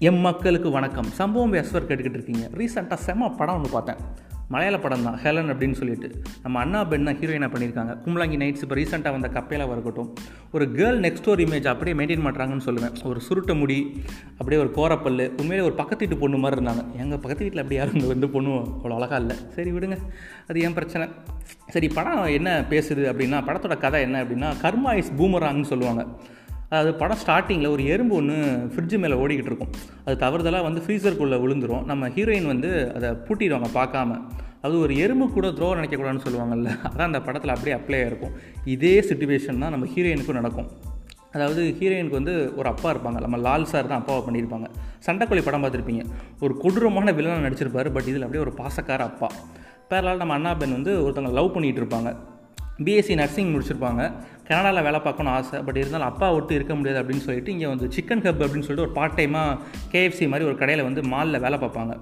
M மக்களுக்கு வணக்கம். சம்பவம் எஸ்வர் கேட்டுக்கிட்டு இருக்கீங்க. ரீசெண்டாக செம்ம படம் ஒன்று பார்த்தேன். மலையாள படம் தான். ஹெலன் அப்படின்னு சொல்லிட்டு. நம்ம அண்ணா பெண்ணை ஹீரோயினாக பண்ணியிருக்காங்க. கும்பலாங்கி நைட்ஸ் இப்போ ரீசெண்டாக வந்த கப்பேலாக இருக்கட்டும் ஒரு கேர்ள் நெக்ஸ்ட் டோர் இமேஜ் அப்படியே மெயின்டைன் பண்ணுறாங்கன்னு சொல்லுவேன். ஒரு சுருட்ட முடி அப்படியே ஒரு கோரப்பல் உண்மையிலே ஒரு பக்கத்து வீட்டு பொண்ணு மாதிரி இருந்தாங்க. எங்கள் பக்கத்து வீட்டில் அப்படி யாரும் வந்து பொண்ணு அவ்வளோ அழகாக இல்லை. சரி விடுங்க. அது ஏன் பிரச்சனை? சரி படம் என்ன பேசுது அப்படின்னா படத்தோட கதை என்ன அப்படின்னா கர்மா இஸ் பூமராங்னு சொல்லுவாங்க. அது படம் ஸ்டார்டிங்கில் ஒரு எறும்பு ஒன்று ஃப்ரிட்ஜு மேலே ஓடிக்கிட்டு இருக்கும். அது தவறுதலாக வந்து ஃப்ரீசருக்குள்ளே விழுந்துரும். நம்ம ஹீரோயின் வந்து அதை பூட்டிடுவாங்க பார்க்காம. அது ஒரு எறும்பு கூட துரோகம் நினைக்கக்கூடாதுன்னு சொல்லுவாங்கல்ல அதான் அந்த படத்தில் அப்படியே அப்ளை ஆகிருக்கும் இதே சுச்சுவேஷன் தான் நம்ம ஹீரோயினுக்கும் நடக்கும். அதாவது ஹீரோயினுக்கு வந்து ஒரு அப்பா இருப்பாங்க. நம்ம லால் சார் தான் அப்பாவை பண்ணியிருப்பாங்க. சண்டைக்கோழி படம் பார்த்துருப்பீங்க. ஒரு கொடூரமான வில்லனாக நடிச்சிருப்பாரு பட் இதில் அப்படியே ஒரு பாசக்கார அப்பா. பேரலால் நம்ம அண்ணா பெண் வந்து ஒருத்தவங்க லவ் பண்ணிகிட்டு இருப்பாங்க. பிஎஸ்சி நர்சிங் முடிச்சிருப்பாங்க. கனடாவில் வேலை பார்க்கணும்னு ஆசை. பட் இருந்தாலும் அப்பா விட்டு இருக்க முடியாது அப்படின்னு சொல்லிட்டு இங்கே வந்து சிக்கன் ஹப் அப்படின்னு சொல்லிட்டு ஒரு பார்ட் டைமாக கேஎஃப்சி மாதிரி ஒரு கடையில் வந்து மாலில் வேலை பார்ப்பாங்க.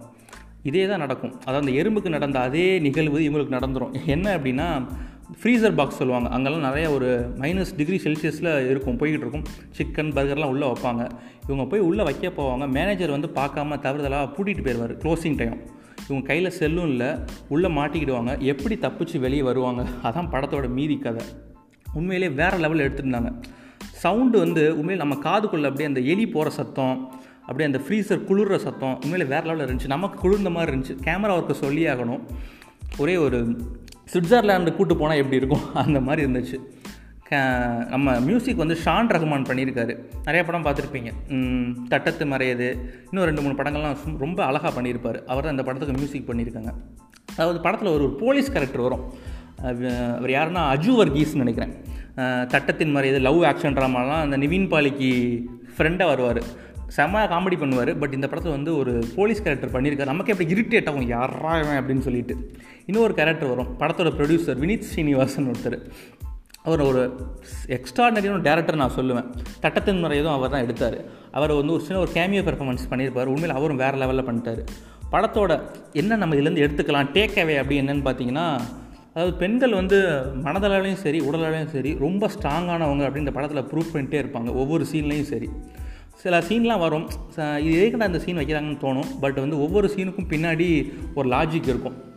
இதே தான் நடக்கும். அதாவது அந்த எறும்புக்கு நடந்த அதே நிகழ்வு இவங்களுக்கு நடந்துடும் என்ன அப்படின்னா ஃப்ரீசர் பாக்ஸ் சொல்லுவாங்க. அங்கெல்லாம் நிறைய ஒரு மைனஸ் டிகிரி செல்சியஸில் இருக்கும். போய்கிட்டு இருக்கும். சிக்கன் பர்கர்லாம் உள்ளே வைப்பாங்க. இவங்க போய் உள்ளே வைக்க போவாங்க. மேனேஜர் வந்து பார்க்காம தவறுதலாக பூட்டிகிட்டு போயிடுவார். க்ளோசிங் டைம் இவங்க கையில் செல்லும் இல்லை உள்ளே மாட்டிக்கிடுவாங்க. எப்படி தப்பிச்சு வெளியே வருவாங்க? அதான் படத்தோட மீதி கதை. உண்மையிலே வேறு லெவலில் எடுத்துருந்தாங்க. சவுண்டு வந்து உண்மையில் நம்ம காதுக்குள்ளே அப்படியே அந்த எலி போகிற சத்தம் அப்படியே அந்த ஃப்ரீசர் குளிர்ற சத்தம் உண்மையில் வேறு லெவலில் இருந்துச்சு. நமக்கு குளிர்ந்த மாதிரி இருந்துச்சு. கேமரா ஒர்க்கு சொல்லி ஆகணும். ஒரே ஒரு சுவிட்சர்லாண்டு கூட்டு போனால் எப்படி இருக்கும்? அந்த மாதிரி இருந்துச்சு. நம்ம மியூசிக் வந்து ஷான் ரஹ்மான் பண்ணியிருக்காரு. நிறைய படம் பார்த்துருப்பீங்க. தட்டத்து மறையது. இன்னும் ரெண்டு மூணு படங்கள்லாம் ரொம்ப அழகாக பண்ணியிருப்பார். அவர் தான் இந்த படத்துக்கு மியூசிக் பண்ணியிருக்காங்க. அதாவது படத்தில் ஒரு ஒரு போலீஸ் கேரக்டர் வரும் அவர் யாருன்னா அஜு வர்கீஸ்னு நினைக்கிறேன். தட்டத்தின் மறையது லவ் ஆக்ஷன் ட்ராமாலாம் அந்த நிவின் பாலிக்கு ஃப்ரெண்டாக வருவார். செம்ம காமெடி பண்ணுவார். பட் இந்த படத்தில் வந்து ஒரு போலீஸ் கேரக்டர் பண்ணியிருக்காரு. நமக்கு எப்படி இரிட்டேட் ஆகும். யாரா அப்படின்னு சொல்லிட்டு. இன்னொரு கேரக்டர் வரும். படத்தோட ப்ரொடியூசர் வினித் ஸ்ரீனிவாசன் ஒருத்தர். அவர் ஒரு எக்ஸ்ட்ராடனரியான டேரக்டர் நான் சொல்லுவேன். தட்டத்தின் முறையதும் அவர் தான் எடுத்தார். அவர் வந்து ஒரு சின்ன ஒரு கேமியோ பெர்ஃபார்மன்ஸ் பண்ணியிருப்பார். உண்மையில் அவரும் வேறு லெவலில் பண்ணிட்டார். படத்தோட என்ன நம்ம இதுலேருந்து எடுத்துக்கலாம்? டேக் அவே அப்படி என்னன்னு பார்த்தீங்கன்னா அதாவது பெண்கள் வந்து மனதளவுலையும் சரி உடலாலையும் சரி ரொம்ப ஸ்ட்ராங்கானவங்க அப்படின்னு இந்த படத்தில் ப்ரூவ் பண்ணிகிட்டே இருப்பாங்க. ஒவ்வொரு சீன்லேயும் சரி. சில சீன்லாம் வரும். இது எதுக்கிட்ட அந்த சீன் வைக்கிறாங்கன்னு தோணும். பட் வந்து ஒவ்வொரு சீனுக்கும் பின்னாடி ஒரு லாஜிக் இருக்கும்.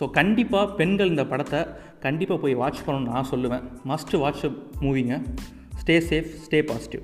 ஸோ கண்டிப்பாக பெண்கள் இந்த படத்தை கண்டிப்பாக போய் வாட்ச் பண்ணணும்னு நான் சொல்லுவேன். மஸ்ட் வாட்ச் மூவிங்க ஸ்டே சேஃப் ஸ்டே பாசிட்டிவ்